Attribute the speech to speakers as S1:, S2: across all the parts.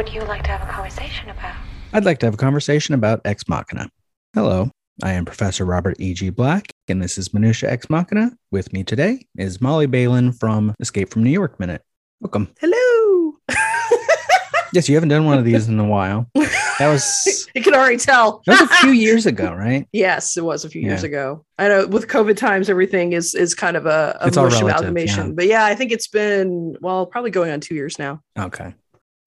S1: would you like to have a conversation about?
S2: I'd like to have a conversation about Ex Machina. Hello, I am Professor Robert E.G. Black, and this is Minutia Ex Machina. With me today is Molly Bailen from Escape from New York Minute. Welcome.
S3: Hello.
S2: Yes, you haven't done one of these in a while. That was
S3: you can already tell.
S2: that was a few years ago, right?
S3: Yes, it was a few years ago. I know with COVID times, everything is is kind of a, a
S2: It's all
S3: mush amalgamation.
S2: yeah.
S3: But yeah, I think it's been well, probably going on two years now.
S2: Okay.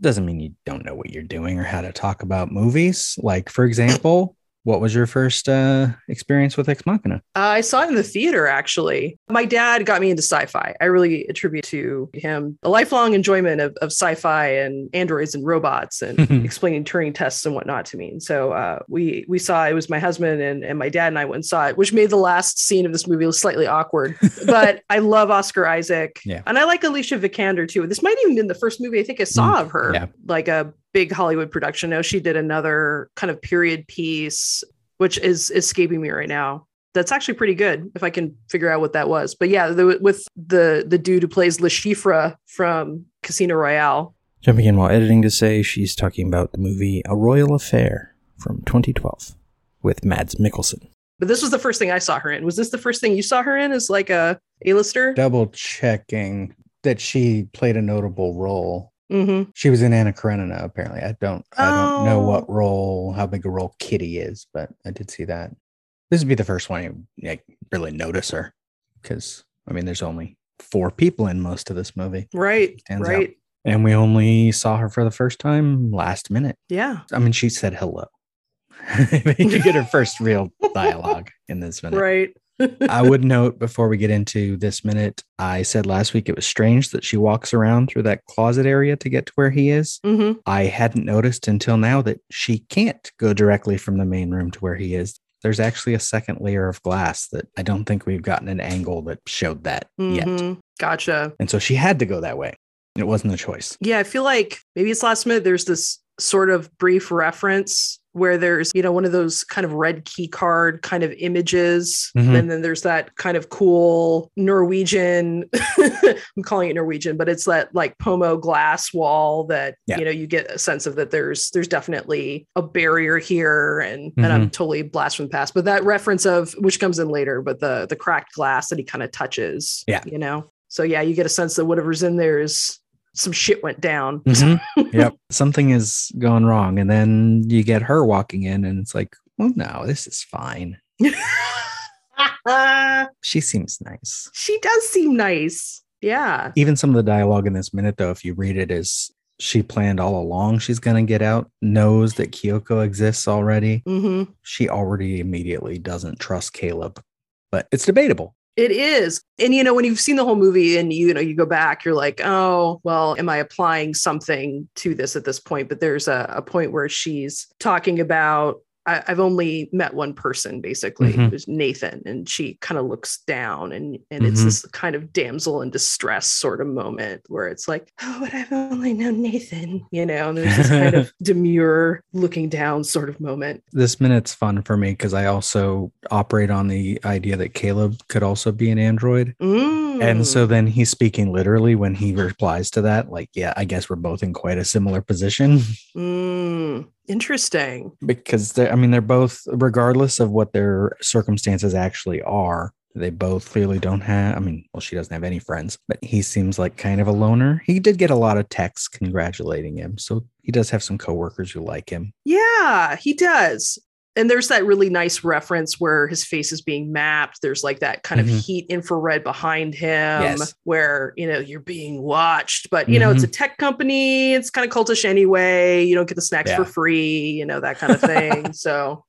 S2: Doesn't mean you don't know what you're doing or how to talk about movies. Like, for example, what was your first uh, experience with Ex Machina?
S3: Uh, I saw it in the theater actually. My dad got me into sci-fi. I really attribute to him a lifelong enjoyment of, of sci-fi and androids and robots and explaining Turing tests and whatnot to me. And so uh, we we saw it was my husband and, and my dad and I went and saw it, which made the last scene of this movie slightly awkward. but I love Oscar Isaac.
S2: Yeah.
S3: And I like Alicia Vikander too. This might even been the first movie I think I saw
S2: Mm,
S3: of her.
S2: yeah.
S3: Like a big Hollywood production. No, she did another kind of period piece, which is escaping me right now. That's actually pretty good if I can figure out what that was. But yeah, the, with the the dude who plays Le Chiffre from Casino Royale.
S4: Jumping in while editing to say she's talking about the movie A Royal Affair from 2012 with Mads Mikkelsen.
S3: But this was the first thing I saw her in. Was this the first thing you saw her in as like a A-lister?
S2: Double checking that she played a notable role.
S3: Mm-hmm.
S2: She was in Anna Karenina, apparently. I don't I don't know
S3: Oh.
S2: what role, how big a role Kitty is, but I did see that. This would be the first one you like, really notice her. Because I mean there's only four people in most of this movie.
S3: Right.
S2: Stands out.
S3: right.
S2: And we only saw her for the first time last minute.
S3: Yeah.
S2: I mean, she said hello. you get her first real dialogue in this minute.
S3: Right.
S2: I would note before we get into this minute, I said last week it was strange that she walks around through that closet area to get to where he is.
S3: Mm-hmm.
S2: I hadn't noticed until now that she can't go directly from the main room to where he is. There's actually a second layer of glass that I don't think we've gotten an angle that showed that yet.
S3: Mm-hmm. Gotcha.
S2: And so she had to go that way. It wasn't a choice.
S3: Yeah, I feel like maybe it's last minute. There's this sort of brief reference where there's, you know, one of those kind of red key card kind of images.
S2: Mhm.
S3: And then there's that kind of cool Norwegian, I'm calling it Norwegian, but it's that like Pomo glass wall that,
S2: Yeah.
S3: you know, you get a sense of that there's there's definitely a barrier here. And and I'm totally blast from the past. But that reference of which comes in later, but the the cracked glass that he kind of touches.
S2: Yeah.
S3: You know. So yeah, you get a sense that whatever's in there is some shit went down.
S2: Mhm. yep. Something is going wrong. And then you get her walking in, and it's like, well, no, this is fine. She seems nice.
S3: she does seem nice. Yeah.
S2: Even some of the dialogue in this minute, though, if you read it, is she planned all along she's going to get out, knows that Kyoko exists already.
S3: hmm
S2: She already immediately doesn't trust Caleb, but it's debatable.
S3: It is. And you know, when you've seen the whole movie and you know, you go back, you're like, oh, well, am I applying something to this at this point? But there's a, a point where she's talking about I, I've only met one person basically,
S2: Mhm.
S3: who's Nathan, and she kind of looks down and and it's
S2: Mhm.
S3: this kind of damsel in distress sort of moment where it's like, oh, but I've only known Nathan, you know, and there's this kind of demure looking down sort of moment.
S2: This minute's fun for me because I also operate on the idea that Caleb could also be an android. And so then he's speaking literally when he replies to that. Like, yeah, I guess we're both in quite a similar position
S3: Mm, interesting.
S2: because I mean, they're both, regardless of what their circumstances actually are, they both clearly don't have, I mean, well, she doesn't have any friends, but he seems like kind of a loner. He did get a lot of texts congratulating him. So he does have some coworkers who like him.
S3: Yeah, he does. And there's that really nice reference where his face is being mapped. There's like that kind
S2: Mhm.
S3: of heat infrared behind him
S2: Yes.
S3: where, you know, you're being watched, but, you know, it's a tech company. It's kind of cultish anyway. You don't get the snacks
S2: Yeah.
S3: for free, you know, that kind of thing. so,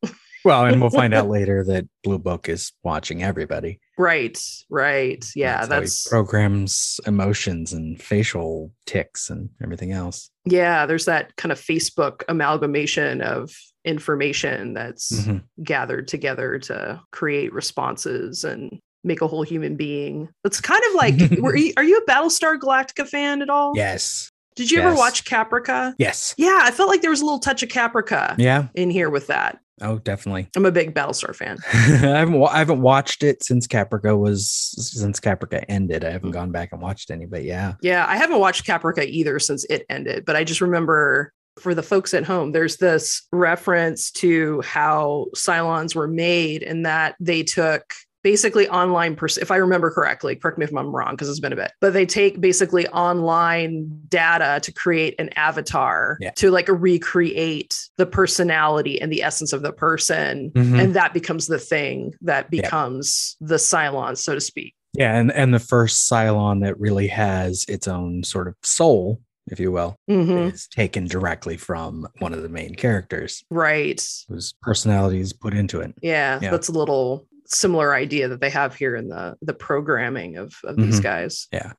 S2: Well, and we'll find out later that Blue Book is watching everybody.
S3: right, right. Yeah,
S2: That's
S3: that's,
S2: programs emotions and facial ticks and everything else.
S3: yeah, there's that kind of Facebook amalgamation of information that's
S2: Mhm.
S3: gathered together to create responses and make a whole human being. It's kind of like, were you, are you a Battlestar Galactica fan at all?
S2: Yes.
S3: Did you ever watch Caprica?
S2: Yes.
S3: Yeah, I felt like there was a little touch of Caprica
S2: Yeah.
S3: in here with that.
S2: Oh, definitely.
S3: I'm a big Battlestar fan.
S2: I haven't I haven't watched it since Caprica was since Caprica ended. I haven't gone back and watched any, but yeah.
S3: Yeah, I haven't watched Caprica either since it ended, but I just remember for the folks at home, there's this reference to how Cylons were made and that they took basically online pers- if i remember correctly correct me if i'm wrong because it's been a bit but they take basically online data to create an avatar
S2: Yeah.
S3: to like recreate the personality and the essence of the person
S2: Mhm.
S3: and that becomes the thing that becomes the Cylon, so to speak
S2: Yeah, and and the first Cylon that really has its own sort of soul, if you will,
S3: Mhm.
S2: is taken directly from one of the main characters
S3: right
S2: whose personality is put into it.
S3: yeah,
S2: Yeah.
S3: that's a little similar idea that they have here in the the programming of, of these
S2: Mhm.
S3: guys Yeah.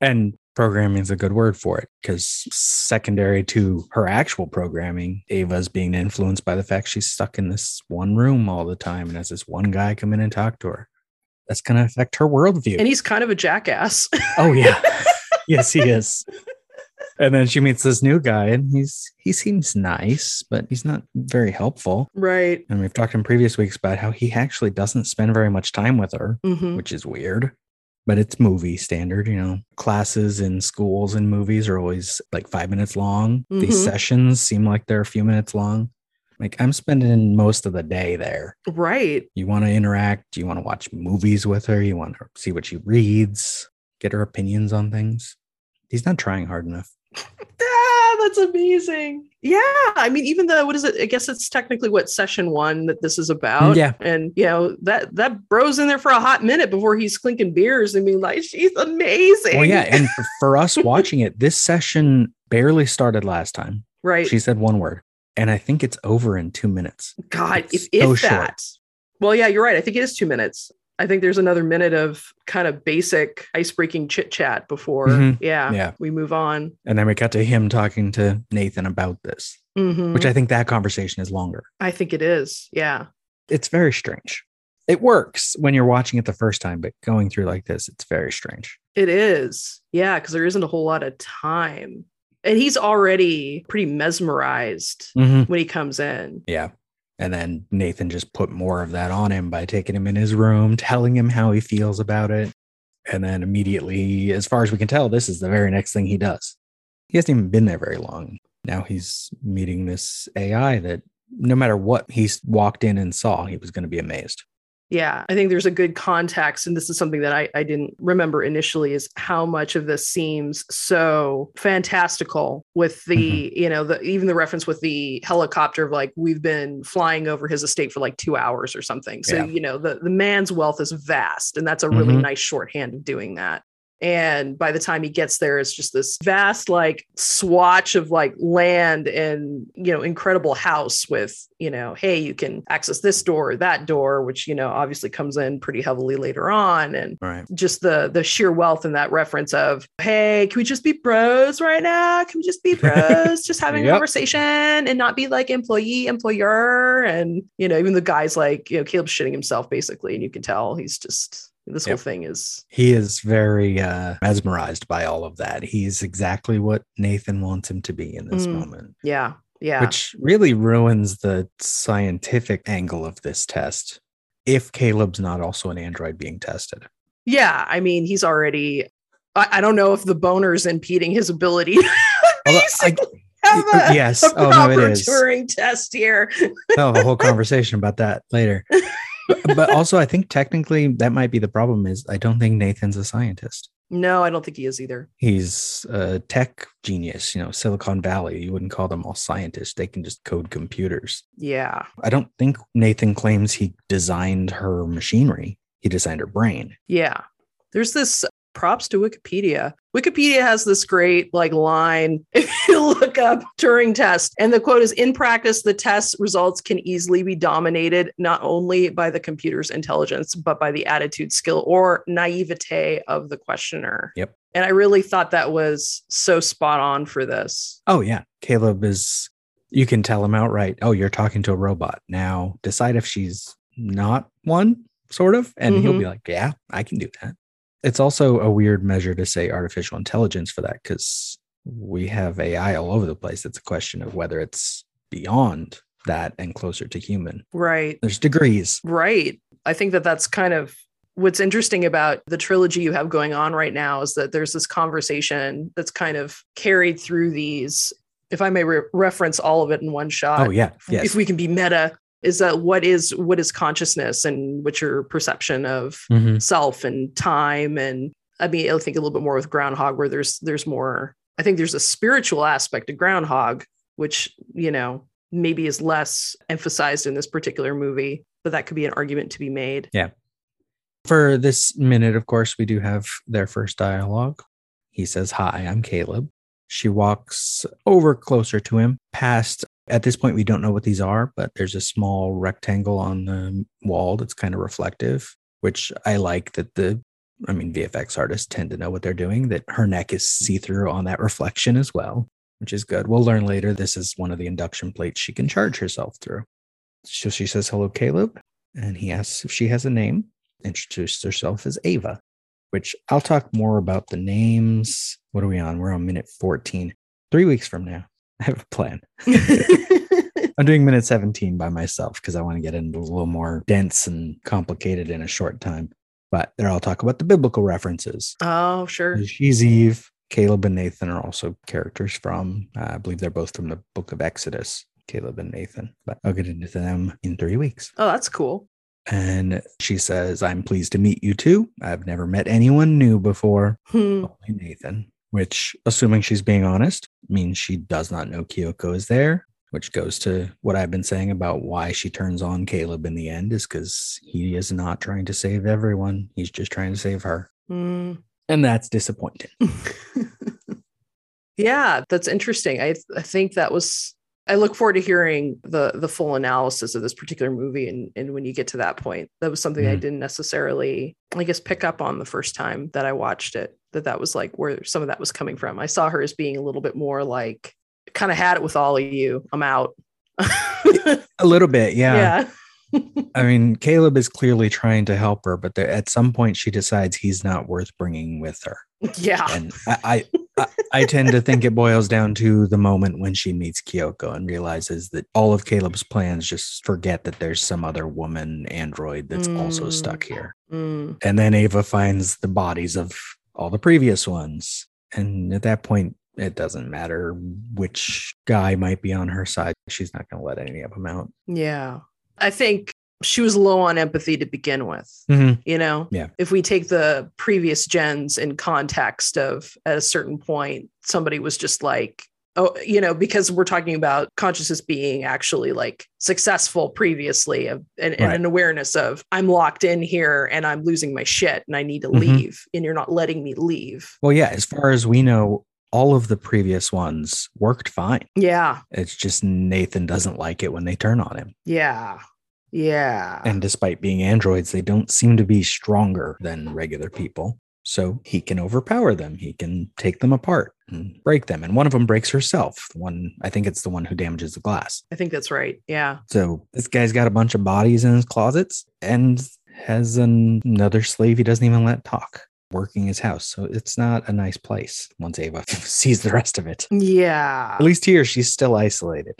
S2: And programming is a good word for it because secondary to her actual programming, Ava's being influenced by the fact she's stuck in this one room all the time and has this one guy come in and talk to her. That's going to affect her worldview.
S3: and he's kind of a jackass
S2: oh, yeah. yes, he is. And then she meets this new guy and he's he seems nice, but he's not very helpful.
S3: right
S2: And we've talked in previous weeks about how he actually doesn't spend very much time with her
S3: Mhm.
S2: which is weird. But it's movie standard, you know. Classes in schools and movies are always like five minutes long.
S3: Mhm.
S2: These sessions seem like they're a few minutes long. Like I'm spending most of the day there.
S3: right
S2: You want to interact, you want to watch movies with her, you want to see what she reads, get her opinions on things. He's not trying hard enough.
S3: Ah, that's amazing. Yeah. I mean, even though what is it? I guess it's technically what session one that this is about.
S2: Yeah.
S3: And you know, that that bro's in there for a hot minute before he's clinking beers and being like, she's amazing.
S2: Well, yeah. And for, us watching it, this session barely started last time.
S3: right.
S2: She said one word. And I think it's over in two minutes.
S3: God, if,
S2: it's
S3: if
S2: so
S3: that.
S2: short.
S3: Well, yeah, you're right. I think it is two minutes. I think there's another minute of kind of basic ice breaking chit chat before,
S2: Mhm.
S3: yeah,
S2: Yeah.
S3: we move on.
S2: And then we cut to him talking to Nathan about this,
S3: Mhm.
S2: which I think that conversation is longer.
S3: I think it is. Yeah.
S2: It's very strange. It works when you're watching it the first time, but going through like this, it's very strange.
S3: It is. Yeah, because there isn't a whole lot of time. And he's already pretty mesmerized when he comes in.
S2: Yeah. And then Nathan just put more of that on him by taking him in his room, telling him how he feels about it. And then immediately, as far as we can tell, this is the very next thing he does. He hasn't even been there very long. Now he's meeting this AI that no matter what he's walked in and saw, he was going to be amazed.
S3: Yeah, I think there's a good context. And this is something that I, I didn't remember initially is how much of this seems so fantastical with the, you know, the even the reference with the helicopter of like we've been flying over his estate for like two hours or something. So,
S2: Yeah.
S3: you know, the, the man's wealth is vast. And that's a really
S2: Mhm.
S3: nice shorthand of doing that. And by the time he gets there, it's just this vast, like, swatch of like land and, you know, incredible house with, you know, hey, you can access this door or that door, which, you know, obviously comes in pretty heavily later on. And
S2: right.
S3: just the the sheer wealth in that reference of, hey, can we just be bros right now? Can we just be bros, just having a conversation and not be like employee, employer? And, you know, even the guy's like, you know, Caleb's shitting himself basically. And you can tell he's just, this whole thing is
S2: He is very uh, mesmerized by all of that. He's exactly what Nathan wants him to be in this
S3: Mm.
S2: moment.
S3: Yeah. Yeah.
S2: which really ruins the scientific angle of this test if Caleb's not also an android being tested.
S3: yeah. I mean, he's already, I, I don't know if the boner's impeding his ability.
S2: I-
S3: have a,
S2: yes.
S3: a
S2: Oh, no, it
S3: proper
S2: is.
S3: Turing test here.
S2: I'll have a whole conversation about that later. But, but also, I think technically that might be the problem. Is I don't think Nathan's a scientist.
S3: No, I don't think he is either.
S2: He's a tech genius. You know, Silicon Valley. You wouldn't call them all scientists. They can just code computers.
S3: Yeah.
S2: I don't think Nathan claims he designed her machinery. He designed her brain.
S3: Yeah. There's this props to Wikipedia. Wikipedia has this great like line if you look up Turing test and the quote is in practice the test results can easily be dominated not only by the computer's intelligence but by the attitude skill or naivete of the questioner.
S2: Yep.
S3: And I really thought that was so spot on for this.
S2: Oh yeah, Caleb is. You can tell him outright. Oh, you're talking to a robot. Now decide if she's not one, sort of, and he'll
S3: Mhm.
S2: be like, "Yeah, I can do that." It's also a weird measure to say artificial intelligence for that because we have AI all over the place. It's a question of whether it's beyond that and closer to human.
S3: Right.
S2: There's degrees.
S3: Right. I think that that's kind of what's interesting about the trilogy you have going on right now is that there's this conversation that's kind of carried through these. If I may re- reference all of it in one shot,
S2: oh yeah, yes.
S3: if we can be meta, is that what is what is consciousness and what's your perception of
S2: Mhm.
S3: self and time and I mean I think a little bit more with Groundhog where there's there's more I think there's a spiritual aspect to Groundhog which you know maybe is less emphasized in this particular movie but that could be an argument to be made. Yeah.
S2: For this minute, of course, we do have their first dialogue. He says, Hi, I'm Caleb. She walks over closer to him, past. At this point, we don't know what these are, but there's a small rectangle on the wall that's kind of reflective, which I like that the, I mean, VFX artists tend to know what they're doing, that her neck is see through on that reflection as well, which is good. We'll learn later this is one of the induction plates she can charge herself through. So she says, Hello, Caleb. And he asks if she has a name introduced herself as Ava, which I'll talk more about the names. What are we on? We're on minute 14. Three weeks from now, I have a plan. I'm doing minute 17 by myself because I want to get into a little more dense and complicated in a short time. But there I'll talk about the biblical references.
S3: oh, sure.
S2: She's Eve. Caleb and Nathan are also characters from, uh, I believe they're both from the book of Exodus, Caleb and Nathan. But I'll get into them in three weeks.
S3: Oh, that's cool.
S2: And she says, I'm pleased to meet you too. I've never met anyone new before,
S3: Hmm.
S2: only Nathan, which, assuming she's being honest, means she does not know Kyoko is there, which goes to what I've been saying about why she turns on Caleb in the end, is because he is not trying to save everyone. He's just trying to save her.
S3: Hmm.
S2: And that's disappointing.
S3: yeah, that's interesting. I I think that was I look forward to hearing the the full analysis of this particular movie and and when you get to that point. That was something I
S2: Mhm.
S3: didn't necessarily I guess pick up on the first time that I watched it. That that was like where some of that was coming from. I saw her as being a little bit more like kind of had it with all of you. I'm out.
S2: A little bit,
S3: yeah.
S2: I mean, Caleb is clearly trying to help her, but there, at some point she decides he's not worth bringing with her.
S3: Yeah.
S2: and I, I, I, I tend to think it boils down to the moment when she meets Kyoko and realizes that all of Caleb's plans just forget that there's some other woman android that's also
S3: Mm.
S2: stuck here.
S3: Mm,
S2: And then Ava finds the bodies of all the previous ones. And at that point, it doesn't matter which guy might be on her side. She's not going to let any of them out.
S3: yeah. I think she was low on empathy to begin with.
S2: Mm-hmm.
S3: you know
S2: Yeah.
S3: if we take the previous gens in context of at a certain point somebody was just like oh you know because we're talking about consciousness being actually like successful previously of, and, and an awareness of i'm locked in here and i'm losing my shit and i need to
S2: Mhm.
S3: leave and you're not letting me leave
S2: Well, yeah, as far as we know, all of the previous ones worked fine.
S3: yeah
S2: It's just Nathan doesn't like it when they turn on him.
S3: yeah yeah
S2: And despite being androids, they don't seem to be stronger than regular people. So he can overpower them. He can take them apart and break them. And one of them breaks herself. The one, I think it's the one who damages the glass.
S3: i think that's right yeah
S2: So this guy's got a bunch of bodies in his closets and has an- another slave he doesn't even let talk working his house. So it's not a nice place once Ava sees the rest of it.
S3: yeah
S2: At least here, she's still isolated.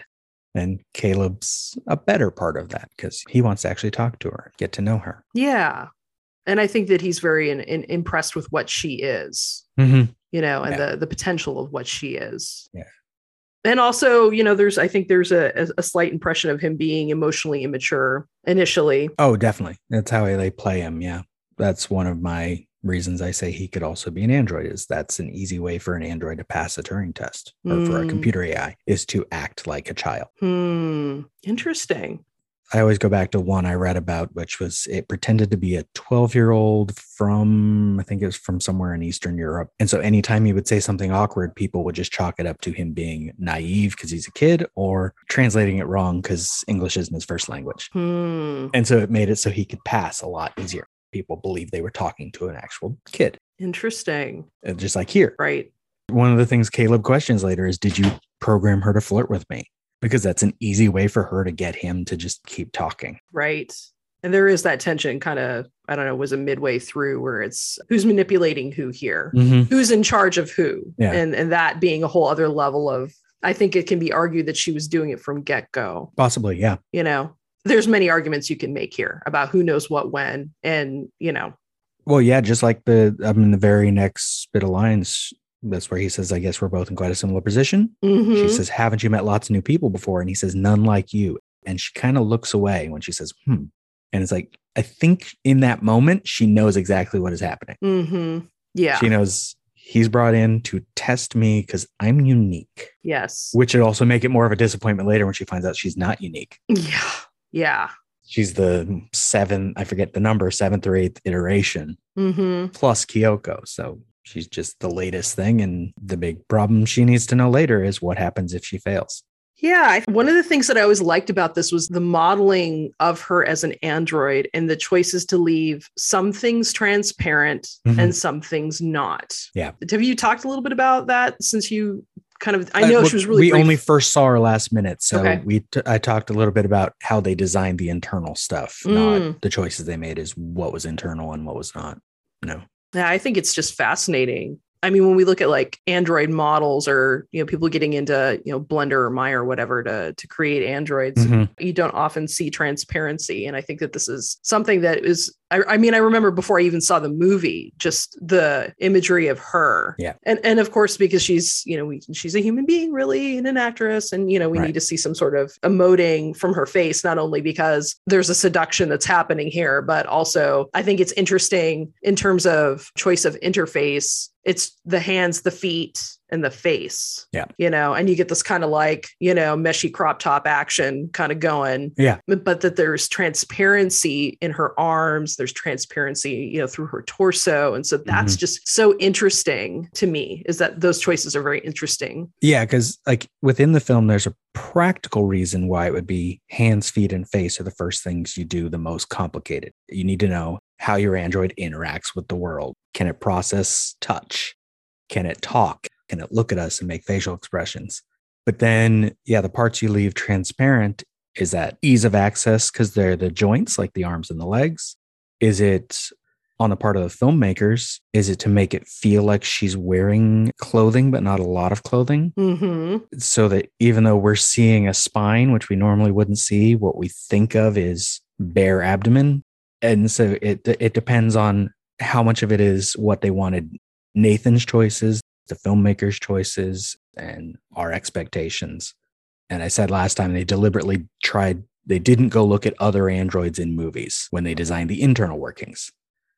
S2: And Caleb's a better part of that because he wants to actually talk to her, get to know her.
S3: yeah and i think that he's very in, in, impressed with what she is
S2: Mm-hmm.
S3: you know, and
S2: Yeah.
S3: the the potential of what she is.
S2: Yeah.
S3: And also, you know, there's I think there's a, a, a slight impression of him being emotionally immature initially.
S2: Oh, definitely. That's how they play him. Yeah. That's one of my reasons I say he could also be an android is that's an easy way for an android to pass a Turing test or for a
S3: Mm.
S2: computer AI is to act like a child.
S3: Hmm. Interesting.
S2: I always go back to one I read about, which was it pretended to be a 12 year old from, I think it was from somewhere in Eastern Europe. And so anytime he would say something awkward, people would just chalk it up to him being naive because he's a kid or translating it wrong because English isn't his first language.
S3: Hmm.
S2: And so it made it so he could pass a lot easier. People believe they were talking to an actual kid,
S3: Interesting.
S2: Uh, just like here.
S3: Right.
S2: One of the things Caleb questions later is Did you program her to flirt with me? Because that's an easy way for her to get him to just keep talking.
S3: Right. And there is that tension kind of, I don't know, was a midway through where it's who's manipulating who here?
S2: Mm-hmm.
S3: Who's in charge of who?
S2: Yeah.
S3: And and that being a whole other level of I think it can be argued that she was doing it from get go.
S2: Possibly, yeah.
S3: You know, there's many arguments you can make here about who knows what when, and you know,
S2: Well, yeah, just like the I mean the very next bit of lines, that's where he says, I guess we're both in quite a similar position. She
S3: mhm.
S2: says, Haven't you met lots of new people before? And he says, None like you. And she kind of looks away when she says, Hmm. And it's like, I think in that moment, she knows exactly what is happening.
S3: Mhm. yeah,
S2: She knows he's brought in to test me because I'm unique,
S3: yes,
S2: which would also make it more of a disappointment later when she finds out she's not unique.
S3: yeah, yeah.
S2: She's the seventh, I forget the number, seventh or eighth iteration
S3: hmm
S2: plus Kyoko. So she's just the latest thing. And the big problem she needs to know later is what happens if she fails.
S3: Yeah, one of the things that I always liked about this was the modeling of her as an android and the choices to leave some things transparent
S2: Mhm.
S3: and some things not.
S2: Yeah.
S3: Have you talked a little bit about that since you kind of? I
S2: Uh,
S3: know
S2: well,
S3: she was really.
S2: We
S3: brief.
S2: only first saw her last minute, so
S3: Okay.
S2: we t- I talked a little bit about how they designed the internal stuff,
S3: Mm.
S2: not the choices they made. Is what was internal and what was not. No.
S3: Yeah, I think it's just fascinating. I mean, when we look at like Android models or you know people getting into you know Blender or Maya or whatever to to create androids,
S2: Mhm.
S3: you don't often see transparency. And I think that this is something that is, I, I mean, I remember before I even saw the movie, just the imagery of her.
S2: Yeah.
S3: And, and of course, because she's, you know, we, she's a human being really and an actress. And, you know, we
S2: Right.
S3: need to see some sort of emoting from her face, not only because there's a seduction that's happening here, but also I think it's interesting in terms of choice of interface. It's the hands, the feet, and the face.
S2: Yeah.
S3: You know, and you get this kind of like, you know, meshy crop top action kind of going
S2: Yeah.
S3: but that there's transparency in her arms there's transparency you know through her torso and so that's
S2: Mm-hmm.
S3: just so interesting to me is that those choices are very interesting
S2: Yeah, because like within the film, there's a practical reason why it would be hands, feet, and face are the first things you do the most complicated. You need to know how your android interacts with the world. Can it process touch? Can it talk? Can it look at us and make facial expressions? But then, yeah, the parts you leave transparent is that ease of access because they're the joints, like the arms and the legs. Is it on the part of the filmmakers? Is it to make it feel like she's wearing clothing, but not a lot of clothing?
S3: mm-hmm.
S2: so that even though we're seeing a spine, which we normally wouldn't see, what we think of is bare abdomen. And so it it depends on how much of it is what they wanted Nathan's choices, the filmmaker's choices, and our expectations. And I said last time they deliberately tried, they didn't go look at other androids in movies when they designed the internal workings.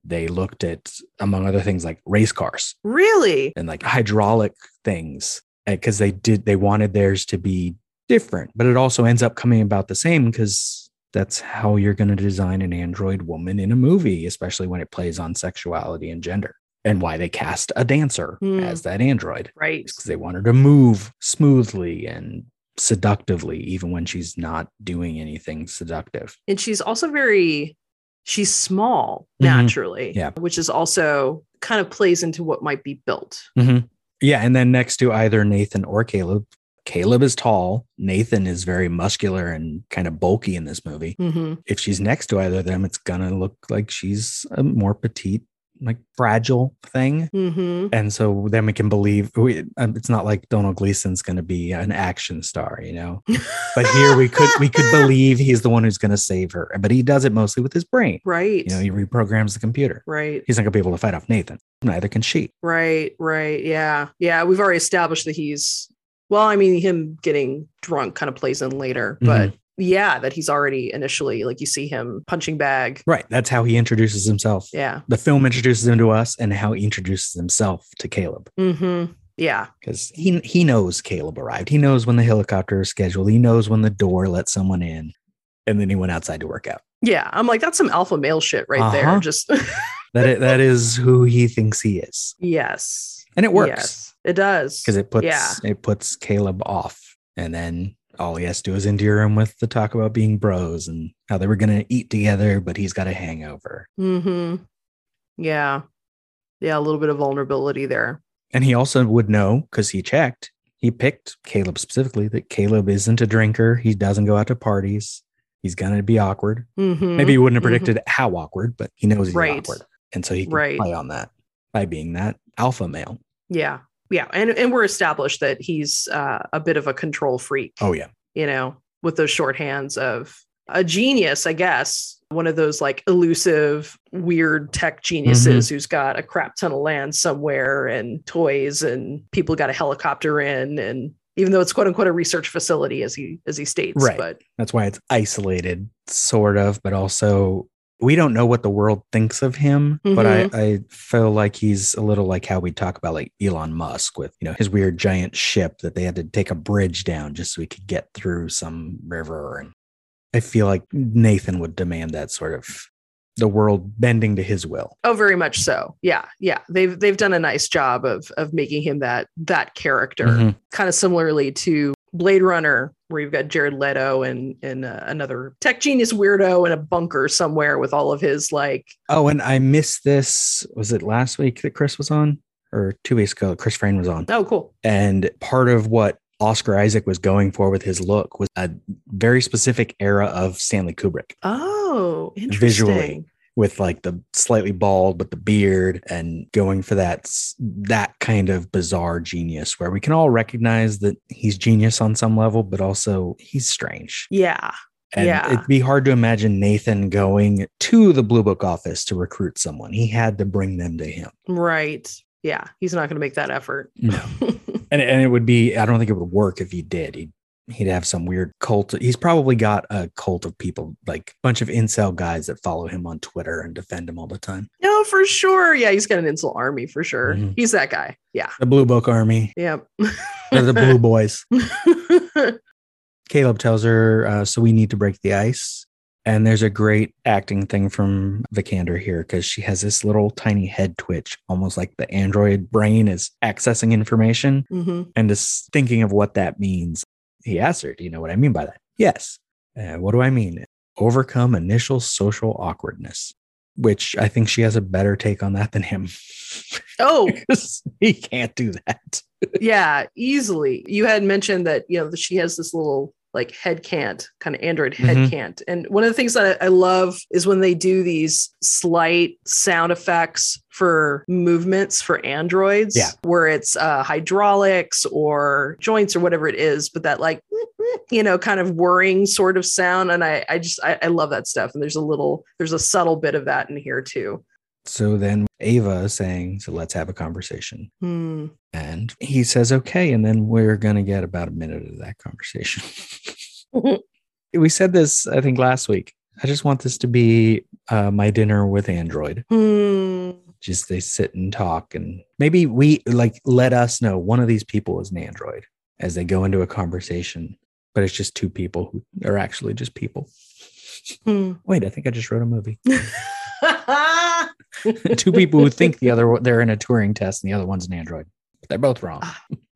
S2: They looked at, among other things, like race cars
S3: really
S2: and like hydraulic things eh, because they did they wanted theirs to be different but it also ends up coming about the same because that's how you're going to design an android woman in a movie especially when it plays on sexuality and gender and why they cast a dancer
S3: Hmm.
S2: as that android
S3: right
S2: because they want her to move smoothly and seductively even when she's not doing anything seductive
S3: and she's also very she's small
S2: Mhm.
S3: naturally
S2: Yeah.
S3: which is also kind of plays into what might be built
S2: yeah and then next to either nathan or caleb caleb is tall nathan is very muscular and kind of bulky in this movie
S3: mm-hmm.
S2: if she's next to either of them, it's gonna look like she's a more petite, like fragile thing.
S3: Mm-hmm.
S2: And so then we can believe we, um, it's not like Domhnall Gleeson's gonna be an action star, you know. But here we could we could believe he's the one who's gonna save her, but he does it mostly with his brain.
S3: right
S2: You know, he reprograms the computer.
S3: right
S2: He's not gonna be able to fight off Nathan. Neither can she.
S3: Right, right. Yeah. Yeah. We've already established that he's, well, I mean, him getting drunk kind of plays in later, but yeah, that he's already initially, like you see him punching bag.
S2: Right. That's how he introduces himself.
S3: Yeah.
S2: The film introduces him to us and how he introduces himself to Caleb.
S3: Mm-hmm. Yeah.
S2: because he he knows Caleb arrived. He knows when the helicopter is scheduled. He knows when the door let someone in, and then he went outside to work out.
S3: Yeah. I'm like, that's some alpha male shit right there.
S2: Uh-huh.
S3: Just,
S2: That that is who he thinks he is,
S3: yes.
S2: and it works
S3: Yes, it does.
S2: because it puts
S3: yeah.
S2: it puts Caleb off, and then all he has to do is endure him with the talk about being bros and how they were going to eat together, but he's got a hangover.
S3: Mm-hmm. Yeah. Yeah. A little bit of vulnerability there.
S2: And he also would know because he checked. He picked Caleb specifically that Caleb isn't a drinker. He doesn't go out to parties. He's gonna be awkward.
S3: Mm-hmm.
S2: Maybe he wouldn't have
S3: Mhm.
S2: predicted how awkward, but he knows he's
S3: Right.
S2: awkward. And so he can
S3: Right.
S2: play on that by being that alpha male.
S3: Yeah. Yeah, and and we're established that he's uh, a bit of a control freak.
S2: Oh yeah.
S3: you know, with those short hands of a genius, I guess. One of those like elusive, weird tech geniuses who's got a crap ton of land somewhere and toys and people got a helicopter in and even though it's quote unquote a research facility as he as he states.
S2: Right.
S3: But
S2: That's why it's isolated, sort of, but also we don't know what the world thinks of him. But I, I feel like he's a little like how we talk about like Elon Musk with, you know, his weird giant ship that they had to take a bridge down just so he could get through some river. And I feel like Nathan would demand that sort of the world bending to his will.
S3: Oh, very much so. Yeah, yeah. They've they've done a nice job of of making him that that character.
S2: Mhm.
S3: Kind of similarly to Blade Runner, where you've got Jared Leto and and uh, another tech genius weirdo in a bunker somewhere with all of his like.
S2: Oh, and I missed this. Was it last week that Chris was on? Or two weeks ago, Chris Frayne was on.
S3: Oh, cool.
S2: And part of what Oscar Isaac was going for with his look was a very specific era of Stanley Kubrick
S3: Oh, interesting.
S2: Visually. With like the slightly bald but the beard and going for that that kind of bizarre genius where we can all recognize that he's genius on some level but also he's strange.
S3: Yeah.
S2: And
S3: Yeah.
S2: it'd be hard to imagine Nathan going to the Blue Book office to recruit someone. He had to bring them to him.
S3: Right. Yeah. He's not going to make that effort.
S2: No. And, and it would be, I don't think it would work if he did. He'd, he'd have some weird cult. He's probably got a cult of people, like a bunch of incel guys that follow him on Twitter and defend him all the time.
S3: no, for sure. Yeah, he's got an insult army for sure.
S2: Mhm.
S3: He's that guy. Yeah.
S2: The Blue Book Army,
S3: Yep.
S2: they're the Blue Boys. Caleb tells her, uh, so we need to break the ice. And there's a great acting thing from Vikander here because she has this little tiny head twitch, almost like the android brain is accessing information.
S3: hmm
S2: and is thinking of what that means. He asked her, Do you know what I mean by that? Yes. Uh, what do I mean? Overcome initial social awkwardness, which I think she has a better take on that than him.
S3: Oh,
S2: he can't do that.
S3: yeah, easily. You had mentioned that, you know, that she has this little like head cant, kind of Android head
S2: Mhm.
S3: cant. And one of the things that I, I love is when they do these slight sound effects for movements for androids,
S2: Yeah.
S3: where it's uh, hydraulics or joints or whatever it is, but that like, you know, kind of whirring sort of sound. And I, I just, I, I love that stuff. And there's a little, there's a subtle bit of that in here too.
S2: So then Ava is saying, So let's have a conversation.
S3: Hmm.
S2: And he says, Okay. And then we're going to get about a minute of that conversation. we said this, I think, last week. I just want this to be uh, my dinner with Android.
S3: Hmm.
S2: just they sit and talk and maybe we like let us know one of these people is an android as they go into a conversation but it's just two people who are actually just people
S3: Hmm.
S2: wait i think i just wrote a movie two people who think the other they're in a turing test and the other one's an android. But they're both wrong.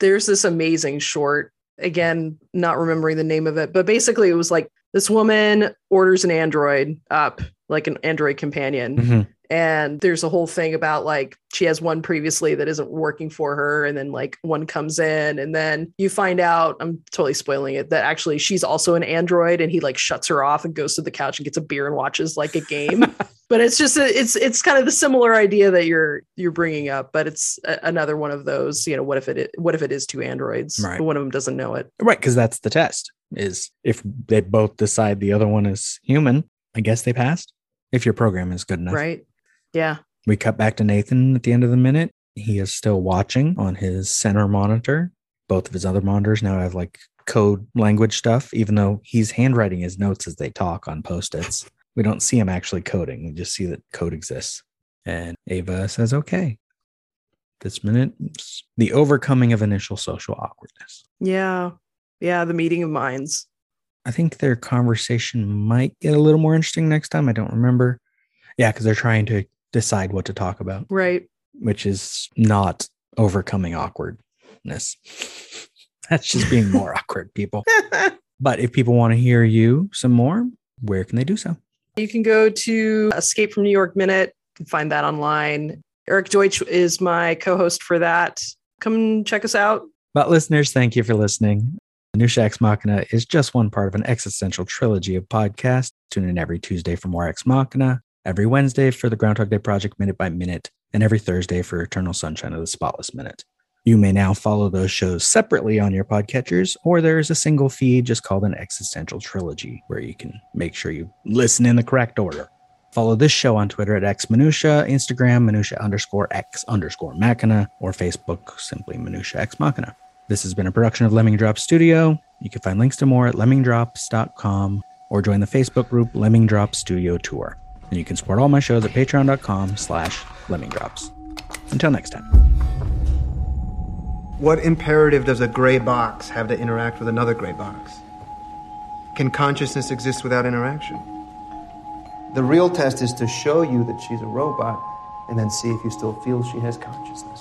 S3: There's this amazing short again not remembering the name of it but basically it was like this woman orders an android up like an android companion.
S2: Mhm.
S3: and there's a whole thing about like she has one previously that isn't working for her and then like one comes in and then you find out i'm totally spoiling it that actually she's also an android and he like shuts her off and goes to the couch and gets a beer and watches like a game but it's just a, it's it's kind of the similar idea that you're you're bringing up but it's a, another one of those you know what if it what if it is two androids
S2: Right.
S3: but one of them doesn't know it
S2: right because that's the test is if they both decide the other one is human i guess they passed if your program is good enough
S3: right yeah
S2: We cut back to Nathan at the end of the minute. He is still watching on his center monitor. Both of his other monitors now have like code language stuff, even though he's handwriting his notes as they talk on post its. We don't see him actually coding. We just see that code exists. And Ava says, okay. This minute, the overcoming of initial social awkwardness.
S3: yeah yeah the meeting of minds
S2: I think their conversation might get a little more interesting next time. I don't remember. Yeah, because they're trying to decide what to talk about.
S3: right
S2: which is not overcoming awkwardness. That's just being more awkward, people. But if people want to hear you some more, where can they do so?
S3: You can go to Escape from New York Minute. You can find that online. Eric Deutsch is my co-host for that. Come check us out.
S2: But listeners, thank you for listening. Minutia Ex Machina is just one part of an existential trilogy of podcasts. Tune in every Tuesday for more Ex Machina, every Wednesday for the Groundhog Day Project Minute by Minute, and every Thursday for Eternal Sunshine of the Spotless Minute. You may now follow those shows separately on your podcatchers, or there is a single feed just called an existential trilogy where you can make sure you listen in the correct order. Follow this show on Twitter at X Minutia, Instagram Minutia underscore X underscore Machina, or Facebook simply Minutia X Machina. This has been a production of Lemming Drops Studio. You can find links to more at lemmingdrops.com or join the Facebook group Lemming Drops Studio Tour. And you can support all my shows at patreon.com slash lemmingdrops. Until next time.
S5: What imperative does a gray box have to interact with another gray box? Can consciousness exist without interaction? The real test is to show you that she's a robot and then see if you still feel she has consciousness.